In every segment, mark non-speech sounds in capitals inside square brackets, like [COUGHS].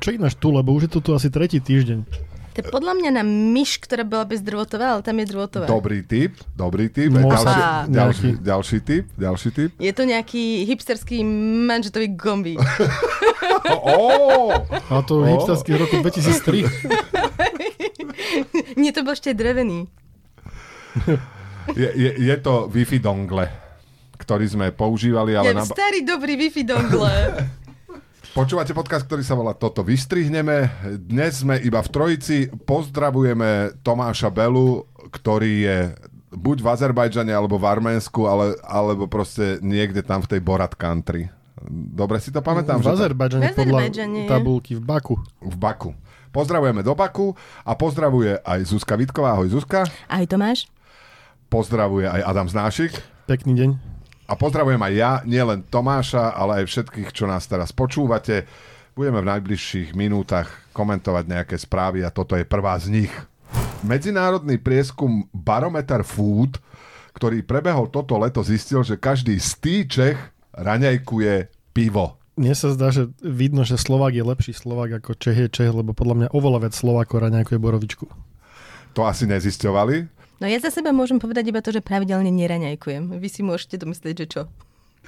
Čo ináč tu, lebo už je to tu asi tretí týždeň. To je podľa mňa na myš, ktorá bola bezdrôtová, ale tam je drôtová. Dobrý tip, dobrý tip. Mosa Ďalší, ďalší, ďalší tip, ďalší tip. Je to nejaký hipsterský manžetový gombík. [LAUGHS] Ó, A to Ó. hipsterský roku 2003. [LAUGHS] Nie, to bol ešte drevený. je, je, je to Wi-Fi dongle, ktorý sme používali, ale Je na... starý dobrý Wi-Fi dongle. [LAUGHS] Počúvate podcast, ktorý sa volá Toto vystrihneme. Dnes sme iba v trojici. Pozdravujeme Tomáša Belu, ktorý je buď v Azerbajdžane, alebo v Arménsku, ale, alebo proste niekde tam v tej Borat country. Dobre si to pamätám? v Azerbajdžane podľa tabulky v Baku. v Baku. Pozdravujeme do Baku a pozdravuje aj Zuzka Vitková. Ahoj Zuzka. Ahoj Tomáš. Pozdravuje aj Adam Znášik. Pekný deň. A pozdravujem aj ja, nielen Tomáša, ale aj všetkých, čo nás teraz počúvate. Budeme v najbližších minútach komentovať nejaké správy a toto je prvá z nich. Medzinárodný prieskum Barometer Food, ktorý prebehol toto leto, zistil, že každý z tých Čech raňajkuje pivo. Mne sa zdá, že vidno, že Slovák je lepší Slovák ako Čech je Čech, lebo podľa mňa oveľa viac Slovákov raňajkuje borovičku. To asi nezisťovali. No ja za seba môžem povedať iba to, že pravidelne neraňajkujem. Vy si môžete domyslieť, že čo.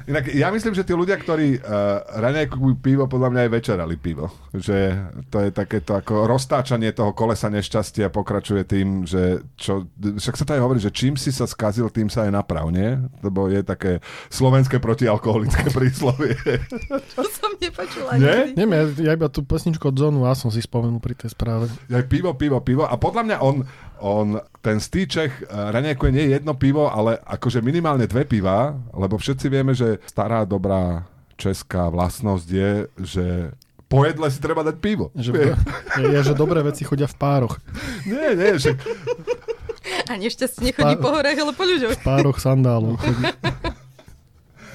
Inak ja myslím, že tí ľudia, ktorí uh, raňajkujú pivo, podľa mňa aj večerali pivo. Že to je takéto ako roztáčanie toho kolesa nešťastia pokračuje tým, že čo, však sa to aj hovorí, že čím si sa skazil, tým sa aj naprav, nie? Lebo je také slovenské protialkoholické [LAUGHS] príslovie. To som nepočula Nie? Neviem, ja, ja iba tú pesničku od Zonu A som si spomenul pri tej správe. Aj pivo, pivo, pivo. A podľa mňa on, on ten stýček raňajkuje nie jedno pivo, ale akože minimálne dve piva, lebo všetci vieme, že stará dobrá česká vlastnosť je, že po jedle si treba dať pivo. Že, je, je, že dobré veci chodia v pároch. Nie, nie, že A nešťastie nechodí po horách, ale po ľuďoch. V pároch sandálov chodí.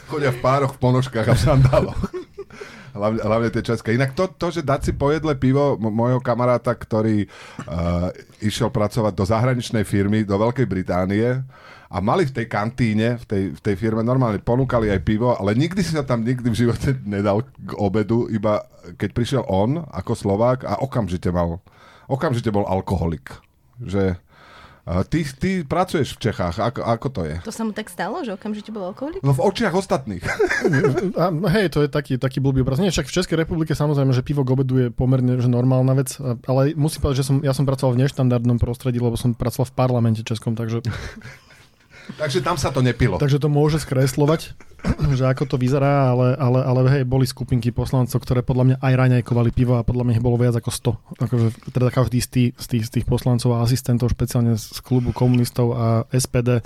chodia v pároch, v ponožkách a v sandáloch. Hlavne, hlavne tie české. Inak to, to, že dať si po jedle pivo môjho kamaráta, ktorý uh, išiel pracovať do zahraničnej firmy, do Veľkej Británie a mali v tej kantíne, v tej, v tej firme normálne ponúkali aj pivo, ale nikdy si sa tam nikdy v živote nedal k obedu, iba keď prišiel on ako Slovák a okamžite mal, okamžite bol alkoholik. Že ty, ty pracuješ v Čechách, ako, ako to je? To sa mu tak stalo, že okamžite bol alkoholik? No v očiach ostatných. [LAUGHS] A, hej, to je taký, taký blbý obraz. Nie, však v Českej republike samozrejme, že pivo k obedu je pomerne že normálna vec, ale musím povedať, že som, ja som pracoval v neštandardnom prostredí, lebo som pracoval v parlamente českom, takže, [LAUGHS] Takže tam sa to nepilo. takže to môže skreslovať, že ako to vyzerá, ale, ale, ale hej, boli skupinky poslancov, ktoré podľa mňa aj raňajkovali pivo a podľa mňa ich bolo viac ako 100. Akože, teda každý z tých, z, tých, z tých poslancov a asistentov, špeciálne z klubu komunistov a SPD,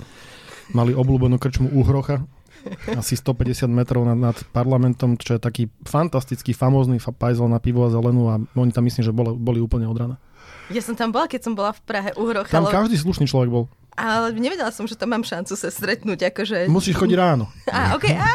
mali obľúbenú krčmu Uhrocha, asi 150 metrov nad, nad parlamentom, čo je taký fantastický, famózny fa- pajzel na pivo a zelenú a oni tam myslím, že boli, boli úplne od rana. Ja som tam bola, keď som bola v Prahe u Hrocha, Tam každý slušný človek bol. Ale nevedela som, že tam mám šancu sa stretnúť. Akože... Musíš chodiť ráno. Á, okay, á.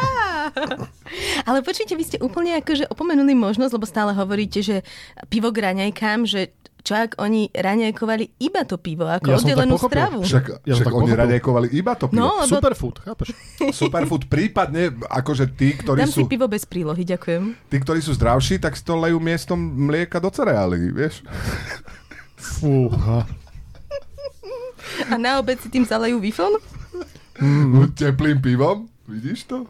Ale počujte, vy ste úplne akože opomenuli možnosť, lebo stále hovoríte, že pivo k raňajkám, že čo ak oni raňajkovali iba to pivo, ako Ja oddelenú stravu. Však, Ja však oni pochopil. raňajkovali iba to pivo. No, lebo Superfood, chápeš? [LAUGHS] Superfood, prípadne akože tí, ktorí dám si sú, pivo bez prílohy, ďakujem. tí, ktorí sú zdravší, tak si to lejú miestom mlieka do cereály, vieš? Fúha. [LAUGHS] A na obed si tým zalejú wifon? Mm. Teplým pivom, vidíš to?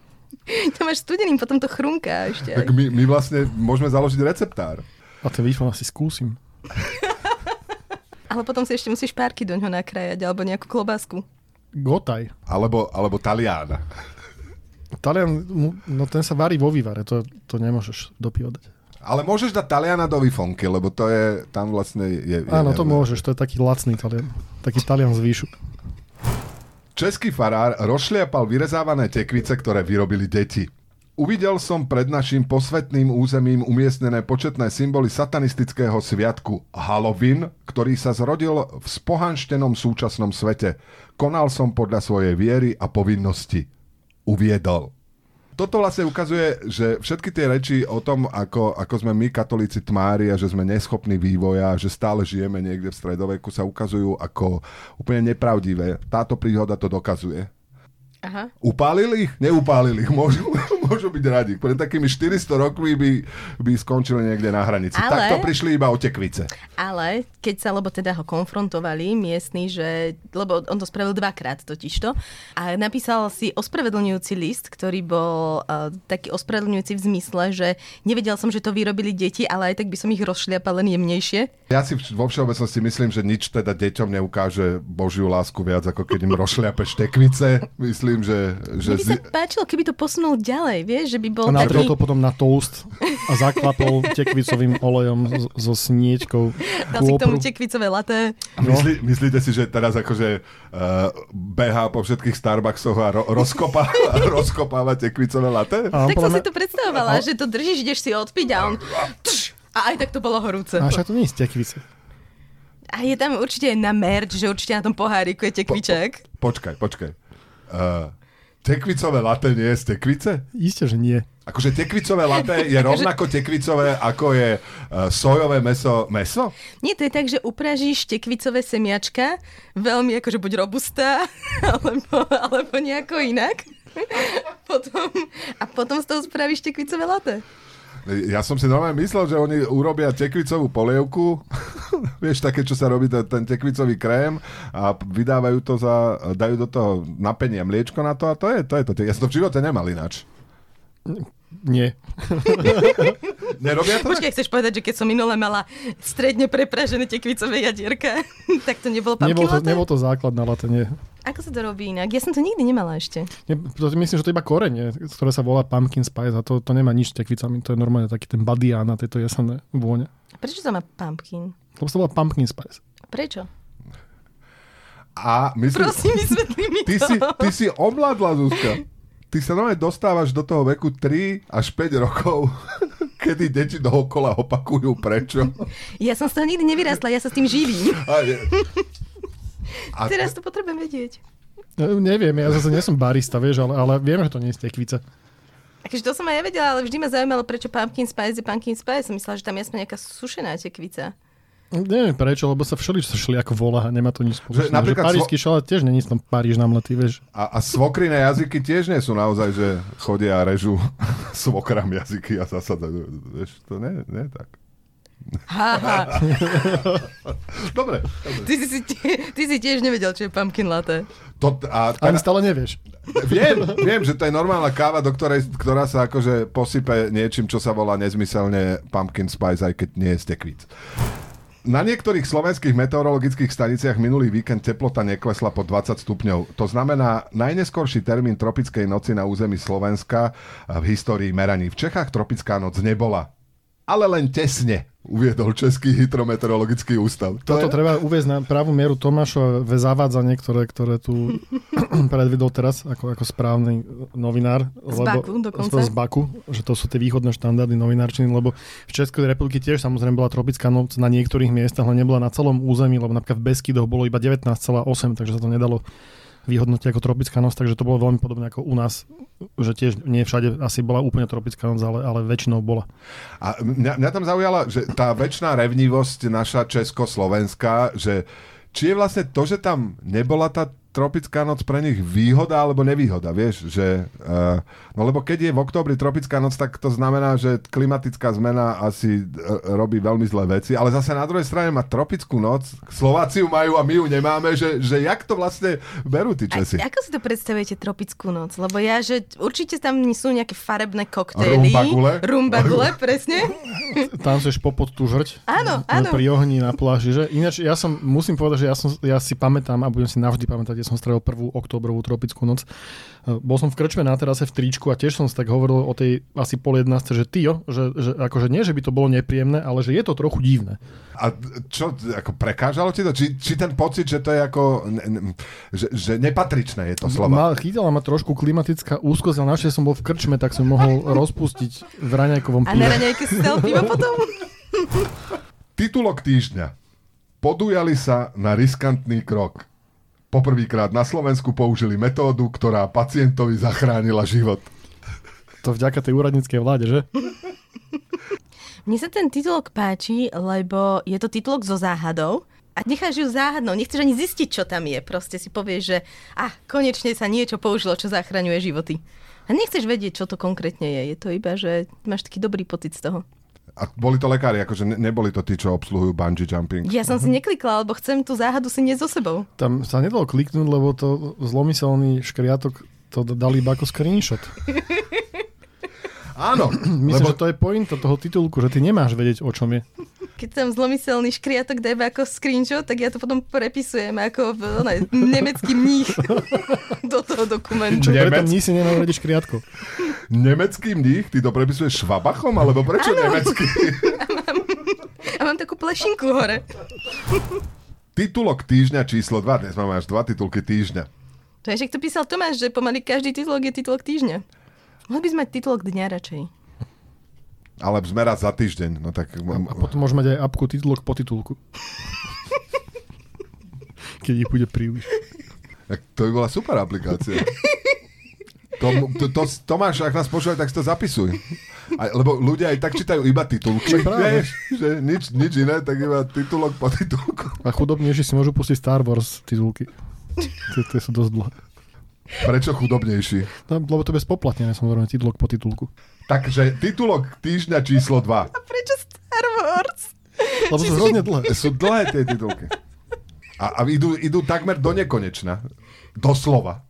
To máš studeným, potom to chrumká ešte. Tak my, my vlastne môžeme založiť receptár. A ten výfon asi skúsim. [LAUGHS] Ale potom si ešte musíš párky do ňoho nakrájať, alebo nejakú klobásku. Gotaj. Alebo, alebo Taliana. Talian, no ten sa varí vo vývare, to, to nemôžeš do piva dať. Ale môžeš dať Taliana do vifonky, lebo to je, tam vlastne je... je Áno, to môžeš, to je taký lacný Talian. Taký Talian z výšu. Český farár rozšliapal vyrezávané tekvice, ktoré vyrobili deti. Uvidel som pred našim posvetným územím umiestnené početné symboly satanistického sviatku Halloween, ktorý sa zrodil v spohanštenom súčasnom svete. Konal som podľa svojej viery a povinnosti. Uviedol. Toto vlastne ukazuje, že všetky tie reči o tom, ako, ako sme my katolíci tmári a že sme neschopní vývoja, že stále žijeme niekde v stredoveku, sa ukazujú ako úplne nepravdivé. Táto príhoda to dokazuje. Aha. Upálili ich? Neupálili ich. Môžu, môžu byť radi. Pred takými 400 rokmi by, by skončili niekde na hranici. Ale- Takto prišli iba o tekvice. Ale keď sa, lebo teda ho konfrontovali miestni, že, lebo on to spravil dvakrát totižto a napísal si ospravedlňujúci list, ktorý bol uh, taký ospravedlňujúci v zmysle, že nevedel som, že to vyrobili deti, ale aj tak by som ich rozšliapal len jemnejšie. Ja si vo všeobecnosti myslím, že nič teda deťom neukáže Božiu lásku viac, ako keď im rozšliapeš tekvice. Myslím, že... že Mne by sa páčilo, keby to posunul ďalej, vieš, že by bol A taký... to potom na toast a zaklapol [LAUGHS] tekvicovým olejom z- so sniečkou. Dal si k tomu tekvicové laté. No. Myslí, myslíte si, že teraz akože uh, behá po všetkých Starbucksoch a ro- rozkopa, [LAUGHS] rozkopáva tekvicové latte? A Tak som si to predstavovala, že to držíš, ideš si odpiť a on... Tš, a aj tak to bolo horúce. A však to nie je tekvice. A je tam určite na merch, že určite na tom poháriku je tekviček. Počkaj, počkaj. Uh, tekvicové latte nie je z tekvice? Isté, že nie. Akože tekvicové latte je [LAUGHS] rovnako tekvicové, ako je uh, sojové meso meso? Nie, to je tak, že upražíš tekvicové semiačka, veľmi akože buď robustá, [LAUGHS] alebo, alebo nejako inak. [LAUGHS] potom, a potom z toho spravíš tekvicové latte. Ja som si normálne myslel, že oni urobia tekvicovú polievku, [LAUGHS] vieš, také, čo sa robí ten, ten tekvicový krém a vydávajú to za, dajú do toho napenie mliečko na to a to je to. Je to. Ja som to v živote nemal ináč. Nie. [LAUGHS] Nerobia to? Počkaj, chceš povedať, že keď som minule mala stredne prepražené tekvicové jadierka, [LAUGHS] tak to nebolo pumpkin Nebol to, nebol to základ na latte, nie. Ako sa to robí inak? Ja som to nikdy nemala ešte. nie to, myslím, že to je iba korenie, ktoré sa volá pumpkin spice a to, to nemá nič s tekvicami. To je normálne taký ten badián na tejto jesenné vône. Prečo sa má pumpkin? Lebo sa volá pumpkin spice. Prečo? A myslím, Prosím, vysvetli mi ty, to. si, ty si omladla, Zuzka. Ty sa normálne dostávaš do toho veku 3 až 5 rokov, [LAUGHS] kedy deti dookola opakujú prečo. Ja som z toho nikdy nevyrastla, ja sa s tým živím. A, je... a Teraz to potrebujem vedieť. E, Neviem, ja zase nie som barista, vieš, ale, ale viem, že to nie je z tekvice. Takže to som aj ja vedela, ale vždy ma zaujímalo, prečo pumpkin spice je pumpkin spice. Som myslela, že tam je nejaká sušená tekvica. Neviem prečo, lebo sa všeli šli ako volá a nemá to nič Že spoločné. Že, napríklad parížský šalát tiež není tam Paríž namletý, vieš. A, a svokriné jazyky tiež nie sú naozaj, že chodia a režu [LAUGHS] svokram jazyky a zasadajú. Vieš, to nie, nie je tak. Ha, [LAUGHS] ha. Dobre. dobre. Ty, si, ty si tiež nevedel, čo je pumpkin latte. To, a Ani teda, stále nevieš. viem, viem, že to je normálna káva, do ktorej, ktorá sa akože posype niečím, čo sa volá nezmyselne pumpkin spice, aj keď nie je z tekvíc. Na niektorých slovenských meteorologických staniciach minulý víkend teplota neklesla po 20 stupňov. To znamená najneskorší termín tropickej noci na území Slovenska v histórii meraní. V Čechách tropická noc nebola. Ale len tesne, uviedol Český hydrometeorologický ústav. To Toto je... treba uviezť na pravú mieru Tomášové zavádzanie, ktoré, ktoré tu [COUGHS] predvedol teraz ako, ako správny novinár. Z Baku dokonca. Z Baku, že to sú tie východné štandardy novinárčiny, lebo v Českej republike tiež samozrejme bola tropická noc na niektorých miestach, ale nebola na celom území, lebo napríklad v Beskydoch bolo iba 19,8, takže sa to nedalo vyhodnotiť ako tropická noc, takže to bolo veľmi podobné ako u nás, že tiež nie všade asi bola úplne tropická noc, ale, ale väčšinou bola. A mňa, mňa tam zaujala, že tá väčšiná revnivosť naša československá, že či je vlastne to, že tam nebola tá tropická noc pre nich výhoda alebo nevýhoda, vieš, že uh, no lebo keď je v októbri tropická noc, tak to znamená, že klimatická zmena asi uh, robí veľmi zlé veci, ale zase na druhej strane má tropickú noc, Slováci ju majú a my ju nemáme, že, že jak to vlastne berú tí A, Česi? ako si to predstavujete tropickú noc? Lebo ja, že určite tam sú nejaké farebné koktejly. Rumbagule. Rumbagule, presne. [LAUGHS] Tam chceš popod tú žrť Áno, na- áno. pri ohni na pláži. Že? Ináč ja som, musím povedať, že ja, som, ja si pamätám a budem si navždy pamätať, kde som strávil prvú oktobrovú tropickú noc. E, Bol som v krčme na terase v tričku a tiež som si tak hovoril o tej asi pol jednáste, že ty jo, že, že akože nie, že by to bolo nepríjemné, ale že je to trochu divné. A čo, ako prekážalo ti to? Či, či ten pocit, že to je ako, ne, ne, že, že nepatričné je to slovo? Ma, chytila ma trošku klimatická úzkosť, ale našťastie som bol v krčme, tak som mohol [LAUGHS] rozpustiť v raňajkovom A na pive. raňajke si dal pivo potom? [LAUGHS] Titulok týždňa. Podujali sa na riskantný krok. Poprvýkrát na Slovensku použili metódu, ktorá pacientovi zachránila život. To vďaka tej úradníckej vláde, že? Mne sa ten titulok páči, lebo je to titulok so záhadou a necháš ju záhadnou, nechceš ani zistiť, čo tam je. Proste si povieš, že ah, konečne sa niečo použilo, čo zachraňuje životy. A nechceš vedieť, čo to konkrétne je. Je to iba, že máš taký dobrý pocit z toho. A boli to lekári, akože ne, neboli to tí, čo obsluhujú bungee jumping. Ja som si neklikla, lebo chcem tú záhadu si niesť so sebou. Tam sa nedalo kliknúť, lebo to zlomyselný škriatok to dali iba ako screenshot. Áno, Myslím, lebo že to je pointa toho titulku, že ty nemáš vedieť, o čom je. Keď tam zlomyselný škriatok dá iba ako screenshot, tak ja to potom prepisujem ako v, ne, nemecký mních [LAUGHS] do toho dokumentu. Preto Nemec- ní si nemal vedieť škriatko. nemecký mních, ty to prepisuješ švabachom, alebo prečo nemecký? [LAUGHS] A mám takú plešinku hore. Titulok týždňa číslo 2, dnes máme až dva titulky týždňa. To je, že to písal Tomáš, že pomaly každý titulok je titulok týždňa. Mohli by sme mať titulok dňa radšej. Ale sme raz za týždeň, no tak... A potom môžeme mať aj apku titulok po titulku. [LAUGHS] Keď ich bude príliš. Tak to by bola super aplikácia. To, to, to, Tomáš, ak nás počúvaj, tak si to zapisuj. A, lebo ľudia aj tak čítajú iba titulky. Vieš, že nič, nič iné, tak iba titulok po titulku. A chudobnejší si môžu pustiť Star Wars titulky. Tie, tie sú dosť dlhé. Prečo chudobnejší? No, lebo to je bezpoplatne, samozrejme, titulok po titulku. Takže titulok týždňa číslo 2. A prečo Star Wars? Lebo sú hrozne dlhé. Sú dlhé tie titulky. A, a idú, idú takmer do nekonečna. Doslova.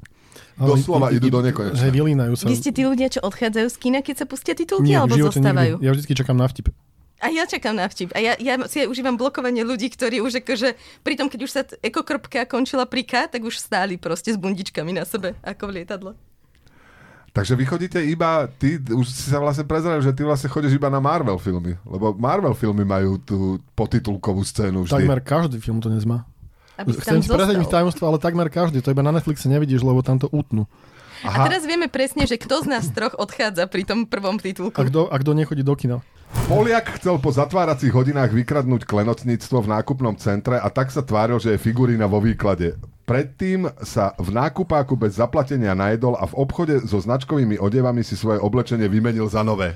Doslova idú do nekonečna. Hej, vylínajú sa. Vy ste tí ľudia, čo odchádzajú z kina, keď sa pustia titulky, Nie, alebo zostávajú? nikdy. Ja vždy čakám na vtip. A ja čakám na vtip. A ja, ja si aj užívam blokovanie ľudí, ktorí už akože, pri tom, keď už sa ekokrbka končila pri K, tak už stáli proste s bundičkami na sebe, ako v lietadle. Takže vy chodíte iba, ty už si sa vlastne prezrel, že ty vlastne chodíš iba na Marvel filmy. Lebo Marvel filmy majú tú potitulkovú scénu vždy. Takmer každý film to dnes má. Aby si Chcem ti prezrieť tajomstvo, ale takmer každý. To iba na Netflixe nevidíš, lebo tam to utnú. A teraz vieme presne, že kto z nás troch odchádza pri tom prvom titulku. A kto, a kto nechodí do kina? Poliak chcel po zatváracích hodinách vykradnúť klenotníctvo v nákupnom centre a tak sa tváril, že je figurína vo výklade. Predtým sa v nákupáku bez zaplatenia najedol a v obchode so značkovými odevami si svoje oblečenie vymenil za nové.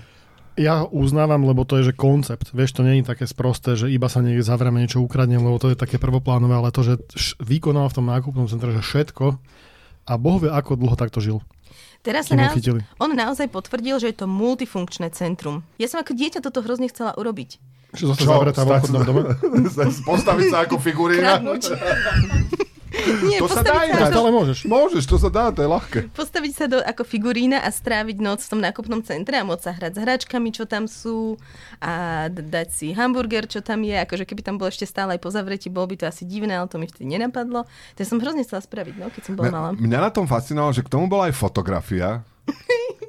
Ja uznávam, lebo to je že koncept. Vieš, to nie je také sprosté, že iba sa niekde zavrieme, niečo ukradne, lebo to je také prvoplánové, ale to, že š- vykonal v tom nákupnom centre, že všetko a Boh vie, ako dlho takto žil. Teraz sa Kým ho na... chytili. on naozaj potvrdil, že je to multifunkčné centrum. Ja som ako dieťa toto hrozne chcela urobiť. Že zostať zavretá v obchodnom dome? [LAUGHS] Postaviť sa ako figurína? [LAUGHS] Nie, To sa dá do, Stále môžeš. Môžeš, to sa dá, to je ľahké. postaviť sa do, ako figurína a stráviť noc v tom nákupnom centre a môcť sa hrať s hračkami, čo tam sú a dať si hamburger, čo tam je. Akože keby tam bol ešte stále aj po zavretí, bolo by to asi divné, ale to mi vtedy nenapadlo. To som hrozne chcela spraviť, no, keď som bola malá. Mňa, mňa na tom fascinovalo, že k tomu bola aj fotografia.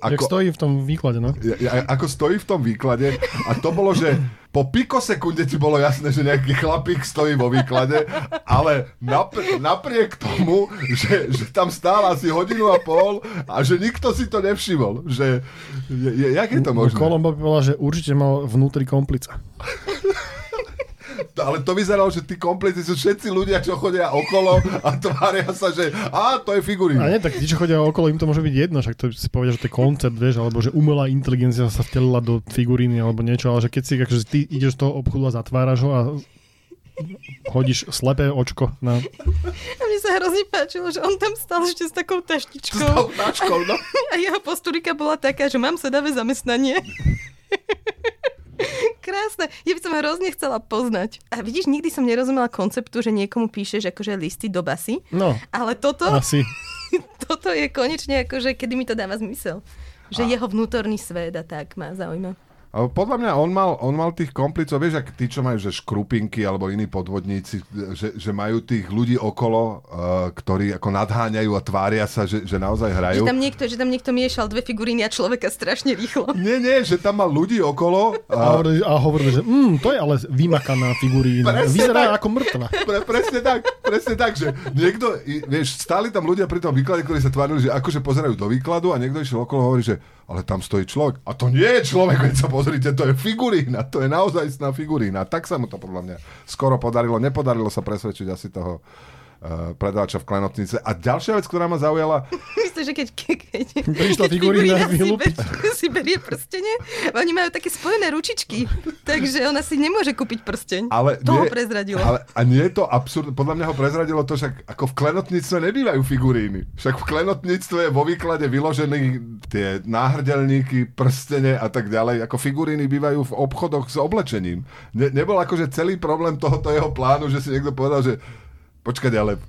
Jak stojí v tom výklade, no. Ja- ako stojí v tom výklade a to bolo, že po pikosekunde ti bolo jasné, že nejaký chlapík stojí vo výklade, ale napr- napriek tomu, že, že tam stál asi hodinu a pol a že nikto si to nevšimol. Že, je, je, jak je to možné? Kolombo by povedal, že určite mal vnútri komplica. Ale to vyzeralo, že tí komplici sú všetci ľudia, čo chodia okolo a tvária sa, že a to je A figurína. nie, tak tí, čo chodia okolo, im to môže byť jedno, však to si povedia, že to je koncept, vieš, alebo že umelá inteligencia sa vtelila do figuríny alebo niečo, ale že keď si akože ty ideš do toho obchodu a zatváraš ho a hodíš slepé očko na... A mne sa hrozne páčilo, že on tam stal ešte s takou S taštičkou. tou tačkou, no. [LAUGHS] A jeho postulika bola taká, že mám sedavé zamestnanie. [LAUGHS] Krásne. Ja by som ho hrozne chcela poznať. A vidíš, nikdy som nerozumela konceptu, že niekomu píšeš akože listy do basy, No, ale toto, asi. [LAUGHS] toto je konečne akože, kedy mi to dáva zmysel. Že jeho vnútorný svet a tak ma zaujíma. Ale podľa mňa on mal, on mal tých komplicov, vieš, ak tí, čo majú, že škrupinky alebo iní podvodníci, že, že majú tých ľudí okolo, uh, ktorí ako nadháňajú a tvária sa, že, že naozaj Že hrajú. tam, niekto, že tam niekto miešal dve figuríny a človeka strašne rýchlo. [LAUGHS] Nie, nie, že tam mal ľudí okolo A a hovorili, že mm, to je ale vymakaná figurína. Presne Vyzerá tak. ako mŕtva. Pre, presne tak, presne tak, že niekto, vieš, stáli tam ľudia pri tom výklade, ktorí sa tvárili, že akože pozerajú do výkladu a niekto išiel okolo a hovorí, že ale tam stojí človek. A to nie je človek, veď sa pozrite, to je figurína, to je naozaj figurína. Tak sa mu to podľa mňa skoro podarilo. Nepodarilo sa presvedčiť asi toho predávača v Klenotnice. A ďalšia vec, ktorá ma zaujala, [LAUGHS] Myslíš, že keď, keď, keď, [LAUGHS] Prišla keď figurína si, [LAUGHS] si berie prstene, oni majú také spojené ručičky, takže ona si nemôže kúpiť prsteň. ale... to ho nie- prezradilo. Ale, a nie je to absurd, podľa mňa ho prezradilo to, však ako v klenotníctve nebývajú figuríny. Však v klenotníctve je vo výklade vyložený tie náhrdelníky, prstene a tak ďalej. Ako figuríny bývajú v obchodoch s oblečením. Ne, nebol akože celý problém tohoto jeho plánu, že si niekto povedal, že počkať, ale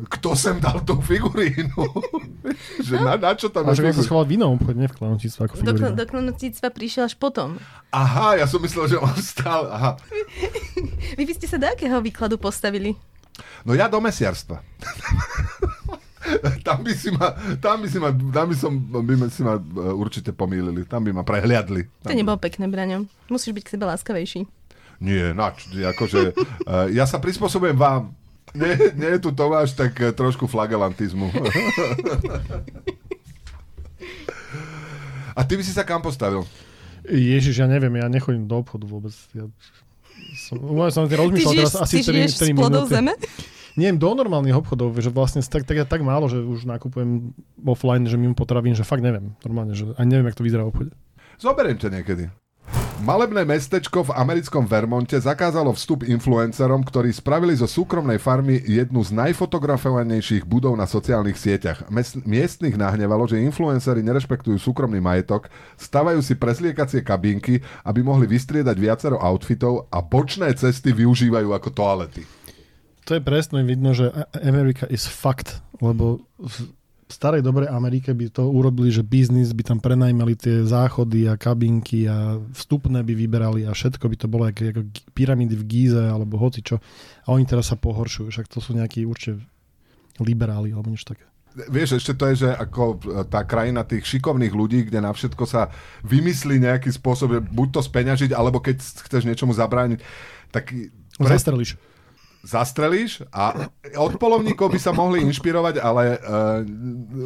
kto sem dal tú figurínu? [LAUGHS] že na, na čo tam A že sa schoval v inom obchode, nie v klanotníctve ako Do, kl- do prišiel až potom. Aha, ja som myslel, že on stál. Aha. [LAUGHS] Vy by ste sa do akého výkladu postavili? No ja do mesiarstva. [LAUGHS] tam by si ma, tam by si ma, tam by som, by si ma e, určite pomýlili. Tam by ma prehliadli. To nebolo pekné, Braňo. Musíš byť k sebe láskavejší. Nie, nač, akože, uh, ja sa prispôsobujem vám. Nie, nie je tu Tomáš, tak eh, trošku flagelantizmu. [LAUGHS] A ty by si sa kam postavil? Ježiš, ja neviem, ja nechodím do obchodu vôbec. Ja som, ja som rozmýšľal teraz asi ty 3, žiješ z 3 plodov minúty. zeme? Nie, do normálnych obchodov, že vlastne tak, tak, tak málo, že už nakupujem offline, že mimo potravín, že fakt neviem. Normálne, že ani neviem, jak to vyzerá v obchode. Zoberiem ťa niekedy. Malebné mestečko v americkom Vermonte zakázalo vstup influencerom, ktorí spravili zo súkromnej farmy jednu z najfotografovanejších budov na sociálnych sieťach. Mes- miestnych nahnevalo, že influenceri nerešpektujú súkromný majetok, stavajú si presliekacie kabinky, aby mohli vystriedať viacero outfitov a bočné cesty využívajú ako toalety. To je presne vidno, že America is fucked, lebo starej dobrej Amerike by to urobili, že biznis by tam prenajmali tie záchody a kabinky a vstupné by vyberali a všetko by to bolo ako, ako pyramídy v Gíze alebo hocičo. A oni teraz sa pohoršujú, však to sú nejakí určite liberáli alebo niečo také. Vieš, ešte to je, že ako tá krajina tých šikovných ľudí, kde na všetko sa vymyslí nejaký spôsob, že buď to speňažiť, alebo keď chceš niečomu zabrániť, tak pre, Zastrelíš. Zastrelíš a od polovníkov by sa mohli inšpirovať, ale uh,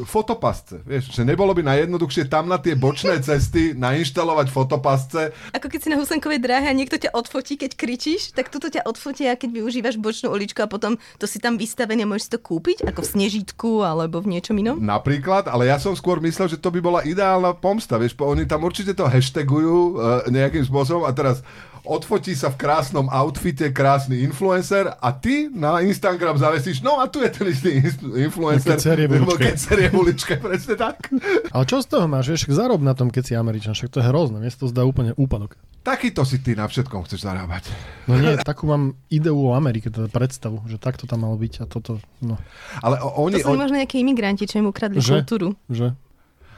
fotopasce. Vieš, že nebolo by najjednoduchšie tam na tie bočné cesty nainštalovať fotopasce. Ako keď si na Husenkovej dráhe a niekto ťa odfotí, keď kričíš, tak tuto ťa odfotia, keď využívaš bočnú uličku a potom to si tam vystavené, môžeš to kúpiť, ako v snežítku alebo v niečom inom. Napríklad, ale ja som skôr myslel, že to by bola ideálna pomsta. Vieš, oni tam určite to hashtagujú uh, nejakým spôsobom a teraz odfotí sa v krásnom outfite krásny influencer a ty na Instagram zavesíš, no a tu je ten istý influencer. Keď serie v lebo uličke. Keď serie v uličke, presne tak. Ale čo z toho máš? Vieš, zarob na tom, keď si Američan, však to je hrozné. Mne to zdá úplne úpadok. Takýto si ty na všetkom chceš zarábať. No nie, takú mám ideu o Amerike, teda predstavu, že takto tam malo byť a toto, no, Ale o- To oni... sú on- možno nejakí imigranti, čo im ukradli Že? kultúru. že?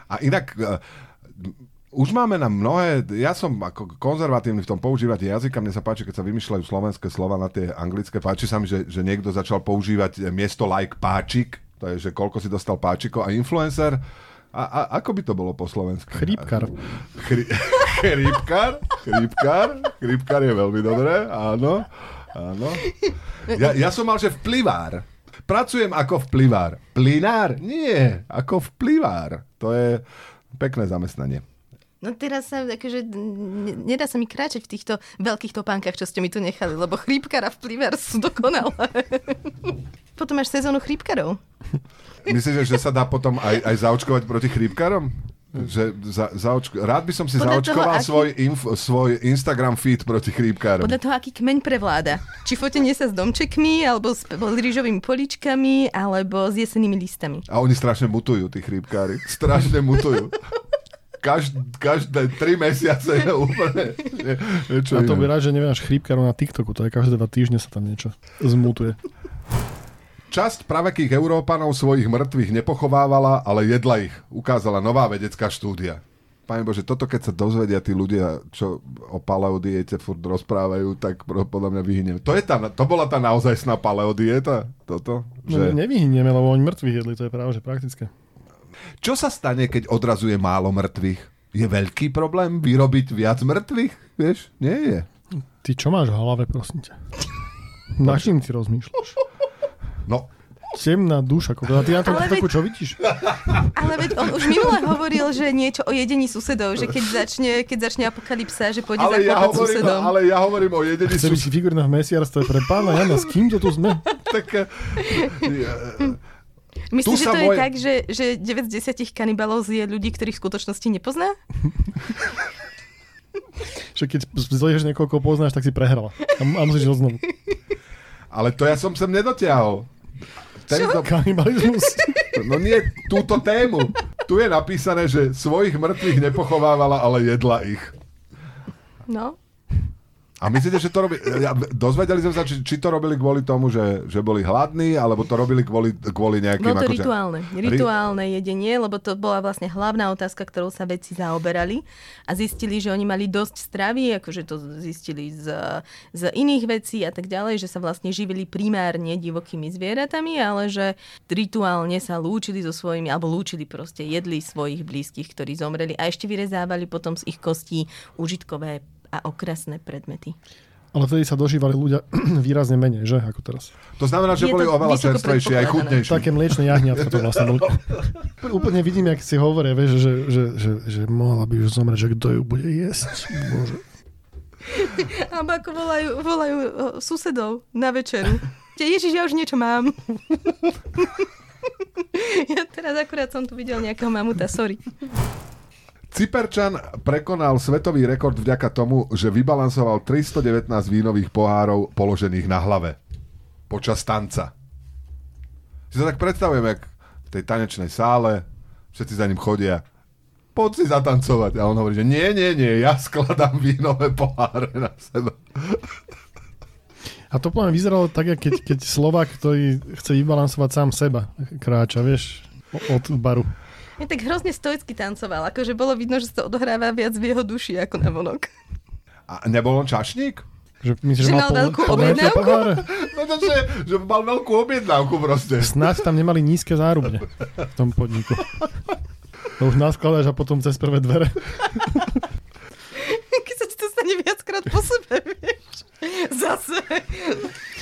A inak, uh, už máme na mnohé, ja som ako konzervatívny v tom používať jazyka, mne sa páči, keď sa vymýšľajú slovenské slova na tie anglické, páči sa mi, že, že niekto začal používať miesto like páčik, to je, že koľko si dostal páčikov a influencer, a, a ako by to bolo po slovensku? Chrípkar. Chrí, [LAUGHS] chrípkar, chrípkar, chrípkar je veľmi dobré, áno, áno. Ja, ja som mal, že vplyvár. Pracujem ako vplyvár. Plinár? Nie, ako vplyvár. To je pekné zamestnanie. No teraz sa, akože, nedá sa mi kráčať v týchto veľkých topánkach, čo ste mi tu nechali, lebo chrípkar a vplyver sú dokonalé. [LAUGHS] Potom máš sezónu chrípkarov. [LAUGHS] Myslíš, že sa dá potom aj, aj zaočkovať proti chrípkarom? Že za, zaočko- Rád by som si Podľa zaočkoval toho, aký- svoj, inf, svoj Instagram feed proti chrípkarom. Podľa toho, aký kmeň prevláda. Či fotenie sa s domčekmi, alebo s rýžovými poličkami, alebo s jesenými listami. A oni strašne mutujú, tí chrípkári. Strašne mutujú. [LAUGHS] Každ, každé tri mesiace je úplne nie, niečo A to by rád, že nemáš chrípkarov na TikToku, to je každé dva týždne sa tam niečo zmutuje. Časť pravekých Európanov svojich mŕtvych nepochovávala, ale jedla ich. Ukázala nová vedecká štúdia. Pane Bože, toto keď sa dozvedia tí ľudia, čo o paleodiete furt rozprávajú, tak podľa mňa vyhyneme. To, je tá, to bola tá naozajstná paleodieta? Toto? No, Že... nevyhynieme, lebo oni mŕtvych jedli, to je práve že praktické. Čo sa stane, keď odrazuje málo mŕtvych? Je veľký problém vyrobiť viac mŕtvych? Vieš, nie je. Ty čo máš v hlave, prosím ťa? Na čím ty rozmýšľaš? No, Temná duša, kokos. a ty na tom Ale veď- čo vidíš? Ale veď on už minule hovoril, že niečo o jedení susedov, že keď začne, keď začne apokalypsa, že pôjde ale ja, hovorím, susedom. ale ja hovorím o jedení Chce byť figurná v mesiarstve pre pána Jana, s kým to tu sme? [LAUGHS] tak... eh, [LAUGHS] Myslíš, že to moje- je tak, že, že 9 z 10 kanibalov zje ľudí, ktorých v skutočnosti nepozná? [LAUGHS] Že keď zleješ niekoho, koho poznáš, tak si prehrala. A, a musíš ho znovu. Ale to ja som sem nedotiahol. Tento, Kanibalizmus. [LAUGHS] no nie, túto tému. Tu je napísané, že svojich mŕtvych nepochovávala, ale jedla ich. No. A myslíte, že to robí... Ja, dozvedeli sme sa, či, či to robili kvôli tomu, že, že boli hladní, alebo to robili kvôli, kvôli nejakým... Bolo to akože- rituálne. Rituálne jedenie, lebo to bola vlastne hlavná otázka, ktorou sa vedci zaoberali a zistili, že oni mali dosť stravy, akože to zistili z, z iných vecí a tak ďalej, že sa vlastne živili primárne divokými zvieratami, ale že rituálne sa lúčili so svojimi, alebo lúčili proste, jedli svojich blízkych, ktorí zomreli a ešte vyrezávali potom z ich kostí užitkové a okrasné predmety. Ale vtedy sa dožívali ľudia [CLEARS THROAT] výrazne menej, že? Ako teraz. To znamená, že Je boli oveľa vysoko čerstvejší aj chutnejší. Také mliečne jahniatka to vlastne boli. [LAUGHS] Úplne vidím, jak si hovoria, vieš, že, že, že, že mohla by už zomrieť, že kto ju bude jesť. Bože. [LAUGHS] Alebo ako volajú, volajú o, susedov na večeru. Ježiš, ja už niečo mám. [LAUGHS] ja teraz akurát som tu videl nejakého mamuta, sorry. Cyperčan prekonal svetový rekord vďaka tomu, že vybalansoval 319 vínových pohárov položených na hlave. Počas tanca. Si to tak predstavujem, jak v tej tanečnej sále, všetci za ním chodia. Poď si zatancovať. A on hovorí, že nie, nie, nie, ja skladám vínové poháre na seba. A to poviem, vyzeralo tak, keď, keď Slovak, ktorý chce vybalansovať sám seba, kráča, vieš, od baru. Ja tak hrozne stoicky tancoval, akože bolo vidno, že sa to odohráva viac v jeho duši ako na vonok. A nebol on čašník? Že, myslíš, Že mal veľkú objednávku? No to, že, že mal veľkú objednávku proste. Snáď tam nemali nízke zárubne v tom podniku. [LAUGHS] To už naskladáš a potom cez prvé dvere. Keď sa ti to stane viackrát po sebe, [LAUGHS] vieš. Zase.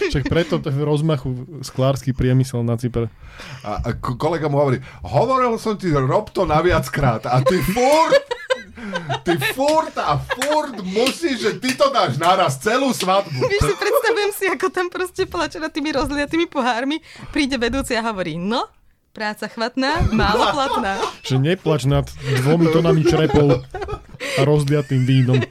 Však preto v rozmachu sklársky priemysel na Cypre. A, a ko- kolega mu hovorí, hovoril som ti, rob to na viackrát a ty furt, ty furt a furt musíš, že ty to dáš naraz celú svadbu. Vieš si, predstavujem si, ako tam proste plače nad tými rozliatými pohármi. Príde vedúci a hovorí, no, práca chvatná, málo platná. Že neplač nad dvomi tonami črepov a rozliatým vínom.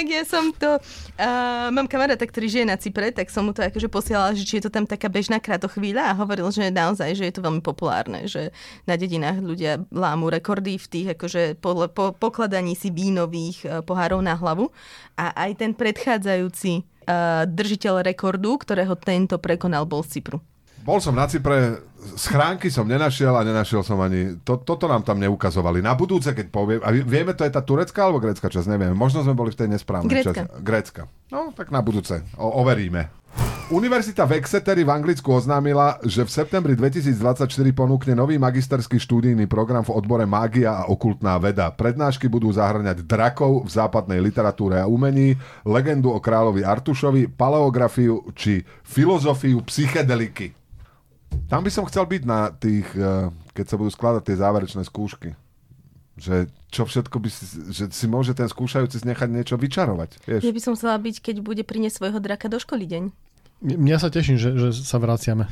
Inak ja som to, uh, mám kamaráta, ktorý žije na Cypre, tak som mu to akože posielala, že či je to tam taká bežná krátochvíľa a hovoril, že naozaj, že je to veľmi populárne, že na dedinách ľudia lámu rekordy v tých akože po, po, pokladaní si vínových uh, pohárov na hlavu a aj ten predchádzajúci uh, držiteľ rekordu, ktorého tento prekonal, bol z Cypru. Bol som na Cypre, schránky som nenašiel a nenašiel som ani, to, toto nám tam neukazovali. Na budúce, keď poviem, a vie- vieme, to je tá turecká alebo grécka časť, nevieme. Možno sme boli v tej nesprávnej Grécka. časti. Grécka. No, tak na budúce, o, overíme. Univerzita v Exeteri v Anglicku oznámila, že v septembri 2024 ponúkne nový magisterský štúdijný program v odbore mágia a okultná veda. Prednášky budú zahrňať drakov v západnej literatúre a umení, legendu o kráľovi Artušovi, paleografiu či filozofiu psychedeliky. Tam by som chcel byť na tých, eh, keď sa budú skladať tie záverečné skúšky. Že čo všetko by si, že si môže ten skúšajúci nechať niečo vyčarovať. Vieš? Ja by som chcela byť, keď bude priniesť svojho draka do školy deň. M- Mňa sa teším, že, že sa vraciame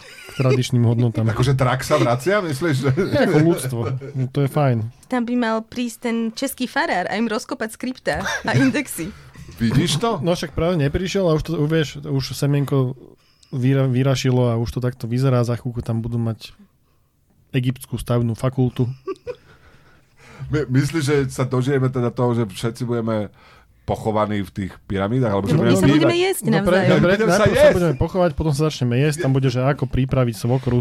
k tradičným hodnotám. [LAUGHS] Akože drak sa vracia, myslíš? Že... Ako ľudstvo. No, to je fajn. Tam by mal prísť ten český farár a im rozkopať skripta a indexy. Vidíš to? No však práve neprišiel a už to, vieš, už semienko vyra, vyrašilo a už to takto vyzerá. Za chvíľku tam budú mať egyptskú stavnú fakultu. My, myslíš, že sa dožijeme teda toho, že všetci budeme pochovaní v tých pyramídach? Alebo že No, My budeme sa bývať? budeme jesť No pre, dobre, Budeme sa najprv sa jesť. budeme pochovať, potom sa začneme jesť. Tam bude, že ako pripraviť svokru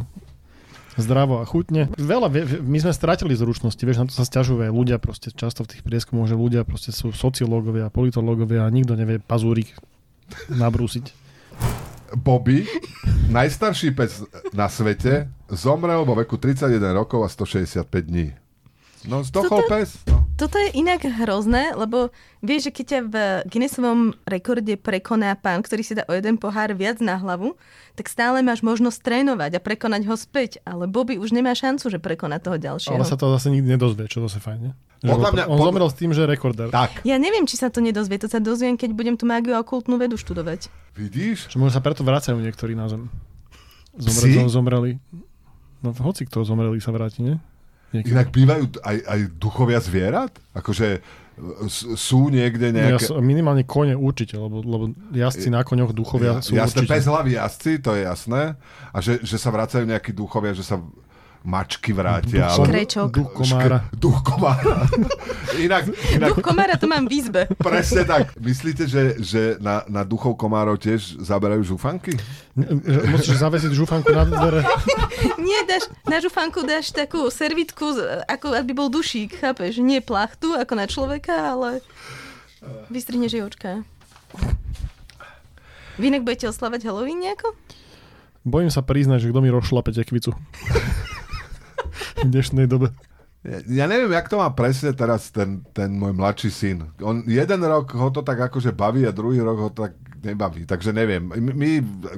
zdravo a chutne. Veľa, my sme stratili zručnosti, vieš, na to sa stiažujú aj ľudia, proste často v tých prieskumoch, že ľudia proste sú sociológovia, politológovia a nikto nevie pazúrik nabrúsiť. Bobby, najstarší pes na svete, zomrel vo veku 31 rokov a 165 dní. No, zdochol pes. No. Toto je inak hrozné, lebo vieš, že keď ťa v Guinnessovom rekorde prekoná pán, ktorý si dá o jeden pohár viac na hlavu, tak stále máš možnosť trénovať a prekonať ho späť. Ale Bobby už nemá šancu, že prekoná toho ďalšieho. Ale sa to zase nikdy nedozvie, čo zase fajn, nie? Že Podľa mňa- on pod- zomrel s tým, že je rekorder. Tak, Ja neviem, či sa to nedozvie. To sa dozviem, keď budem tú mágiu a okultnú vedu študovať. vidíš? Že možno sa preto vracajú niektorí na zem. Zomre, zomreli. No hoci kto zomreli sa vráti, nie? Niekedy. Inak bývajú aj, aj duchovia zvierat? Akože sú niekde Ja nejaké... som, minimálne kone určite, lebo, lebo jazdci na koňoch duchovia sú jasné, určite. bez hlavy jazdci, to je jasné. A že, že sa vracajú nejakí duchovia, že sa mačky vrátia. Duch, ale- Škrečok. duch komára. Šk- duch komára. [LAUGHS] inak, inak Duch komára to mám v izbe. presne tak. Myslíte, že, že na, na duchov komárov tiež zaberajú žufanky? Musíš zavesiť žufanku na dvere. [LAUGHS] Nie, dáš, na žufanku dáš takú servitku, ako aby bol dušík, chápeš? Nie plachtu, ako na človeka, ale vystrihneš jej očka. Vy inak budete oslavať Halloween nejako? Bojím sa priznať, že kto mi rozšlape tekvicu. [LAUGHS] v dnešnej dobe. Ja, neviem, jak to má presne teraz ten, ten môj mladší syn. On jeden rok ho to tak akože baví a druhý rok ho tak nebaví. Takže neviem. My, my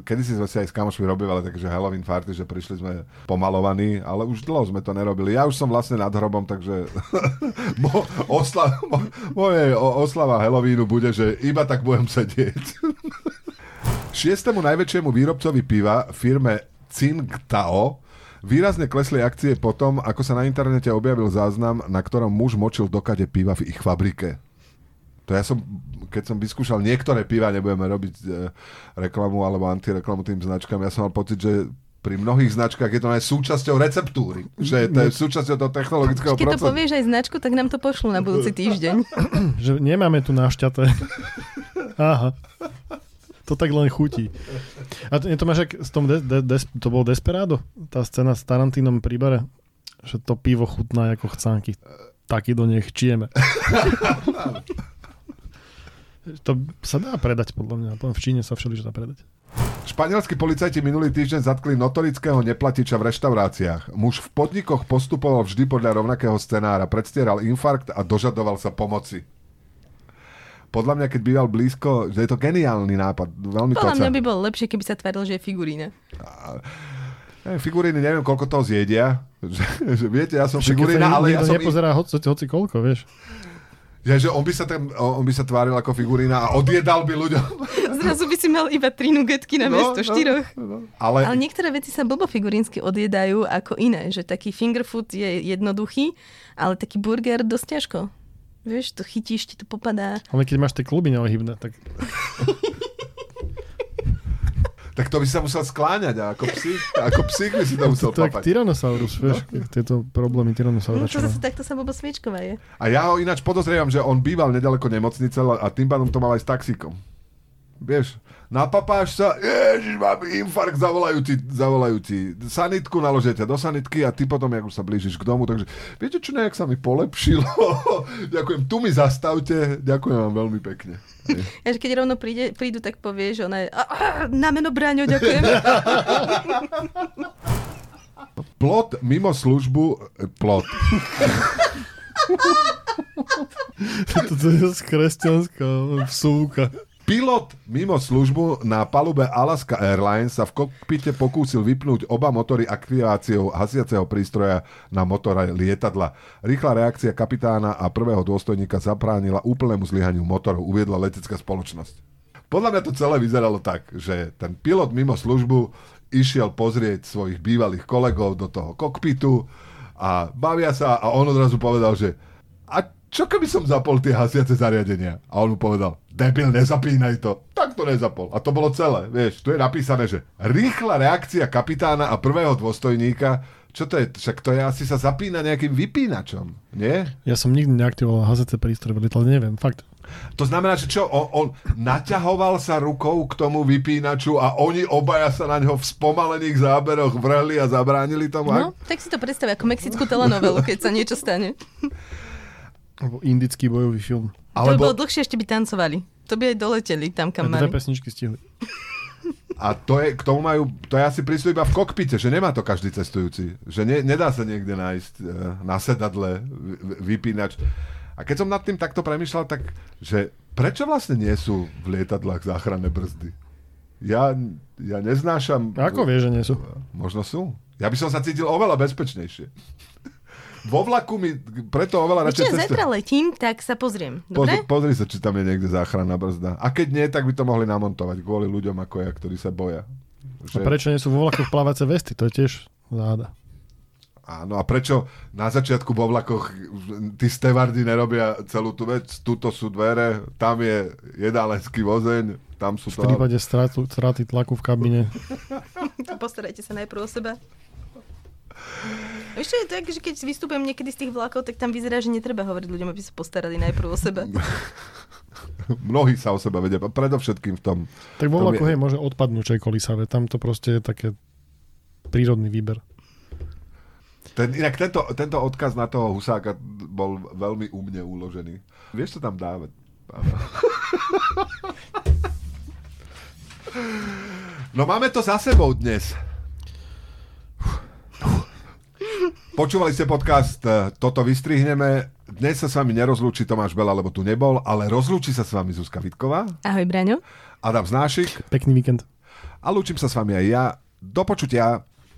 kedysi sme si aj s kamošmi robívali takže Halloween party, že prišli sme pomalovaní, ale už dlho sme to nerobili. Ja už som vlastne nad hrobom, takže [LAUGHS] mo, osla, mo, moje oslava Halloweenu bude, že iba tak budem sedieť. [LAUGHS] Šiestému najväčšiemu výrobcovi piva, firme Tsingtao, výrazne klesli akcie potom, ako sa na internete objavil záznam, na ktorom muž močil do kade piva v ich fabrike. To ja som, keď som vyskúšal niektoré piva, nebudeme robiť e, reklamu alebo antireklamu tým značkám, ja som mal pocit, že pri mnohých značkách je to aj súčasťou receptúry. Že to je súčasťou toho technologického Keď to procesu. povieš aj značku, tak nám to pošlu na budúci týždeň. [CLEARS THROAT] Že nemáme tu našťaté. Aha. To tak len chutí. A to, to máš, z tom de, de, des, to bol Desperado? Tá scéna s Tarantínom pri bare? Že to pivo chutná ako chcánky. Taký do nech čieme. [LAUGHS] to sa dá predať, podľa mňa. V Číne sa všeli, že dá predať. Španielskí policajti minulý týždeň zatkli notorického neplatiča v reštauráciách. Muž v podnikoch postupoval vždy podľa rovnakého scenára, predstieral infarkt a dožadoval sa pomoci. Podľa mňa, keď býval blízko, že je to geniálny nápad, veľmi Podľa koca. mňa by bolo lepšie, keby sa tváril, že je figurína. Neviem, Figuríny, neviem, koľko toho zjedia. [LAUGHS] Že, že viete, ja som Však figurína, ale ja som... nepozerá hoci, hoci koľko, vieš. Ja, že on by, sa tam, on by sa tváril ako figurína a odjedal by ľuďom. [LAUGHS] Zrazu by si mal iba tri nugetky na miesto štyroch. No, ale, Ale niektoré veci sa blbo figurínsky odjedajú ako iné, že taký finger food je jednoduchý, ale taký burger dosť ťažko. Vieš, to chytíš, ti to popadá. Ale keď máš tie kluby neohybné, tak [LAUGHS] tak to by sa musel skláňať a ako psík, ako psík by si to [LAUGHS] musel to jak papať. Tyrannosaurus, vieš. Tieto problémy No Tyrannosaura. to zase takto sa blbo sviečková je. A ja ho ináč podozrievam, že on býval nedaleko nemocnice a tým pádom to mal aj s taxíkom. Vieš, napapáš sa, ježiš, mám infarkt, zavolajú ti, zavolajú ti sanitku, naložia ťa do sanitky a ty potom, jak už sa blížiš k domu, takže viete čo, nejak sa mi polepšilo. [LAUGHS] ďakujem, tu mi zastavte, ďakujem vám veľmi pekne. Až keď rovno príde, prídu, tak povieš, ona je, "A, a, na meno Bráňo, ďakujem. [LAUGHS] Plot mimo službu, e, plot. [LAUGHS] Toto je z kresťanská vsúka. Pilot mimo službu na palube Alaska Airlines sa v kokpite pokúsil vypnúť oba motory aktiváciou hasiaceho prístroja na motore lietadla. Rýchla reakcia kapitána a prvého dôstojníka zapránila úplnému zlyhaniu motorov, uviedla letecká spoločnosť. Podľa mňa to celé vyzeralo tak, že ten pilot mimo službu išiel pozrieť svojich bývalých kolegov do toho kokpitu a bavia sa a on odrazu povedal, že a čo keby som zapol tie hasiace zariadenia? A on mu povedal, debil, nezapínaj to. Tak to nezapol. A to bolo celé, vieš, tu je napísané, že rýchla reakcia kapitána a prvého dôstojníka, čo to je? Však to je asi sa zapína nejakým vypínačom, nie? Ja som nikdy neaktivoval HZC prístroj lietadle, neviem, fakt. To znamená, že čo, on, on naťahoval sa rukou k tomu vypínaču a oni obaja sa na ňo v spomalených záberoch vrhli a zabránili tomu? No, tak si to predstav ako mexickú telenovelu, keď sa niečo stane. [LAUGHS] Alebo indický bojový film. To by Alebo, bolo dlhšie, ešte by tancovali. To by aj doleteli tam, kam A dve mali. pesničky stihli. a to je, k tomu majú, to je asi prístup iba v kokpite, že nemá to každý cestujúci. Že ne, nedá sa niekde nájsť e, na sedadle vy- vypínač. A keď som nad tým takto premyšľal, tak že prečo vlastne nie sú v lietadlách záchranné brzdy? Ja, ja neznášam... Ako vieš, že nie sú? Možno sú. Ja by som sa cítil oveľa bezpečnejšie. Vo vlaku mi preto oveľa radšej cestujem. zajtra letím, tak sa pozriem. Pozri, Dobre? pozri sa, či tam je niekde záchranná brzda. A keď nie, tak by to mohli namontovať kvôli ľuďom ako ja, ktorí sa boja. A prečo nie sú vo vlakoch plávace vesty? To je tiež záhada. Áno, a prečo na začiatku vo vlakoch tí stevardy nerobia celú tú vec? Tuto sú dvere, tam je jedálenský vozeň, tam sú V prípade stratu, straty tlaku v kabine. [LAUGHS] Postarajte sa najprv o seba. Ešte je tak, že keď vystupujem niekedy z tých vlakov, tak tam vyzerá, že netreba hovoriť ľuďom, aby sa postarali najprv o seba. [LAUGHS] Mnohí sa o seba vedia, predovšetkým v tom. Tak vo vlaku, je- hej, môže odpadnúť čej. Tam to proste je také prírodný výber. Ten, inak tento, tento odkaz na toho Husáka bol veľmi u mne uložený. Vieš, čo tam dávať? [LAUGHS] No máme to za sebou dnes. Počúvali ste podcast eh, Toto vystrihneme. Dnes sa s vami nerozlúči Tomáš Bela, lebo tu nebol, ale rozlúči sa s vami Zuzka Vitková, Ahoj, Braňo. Adam Znášik Pekný víkend. a lúčim sa s vami aj ja. Do počutia.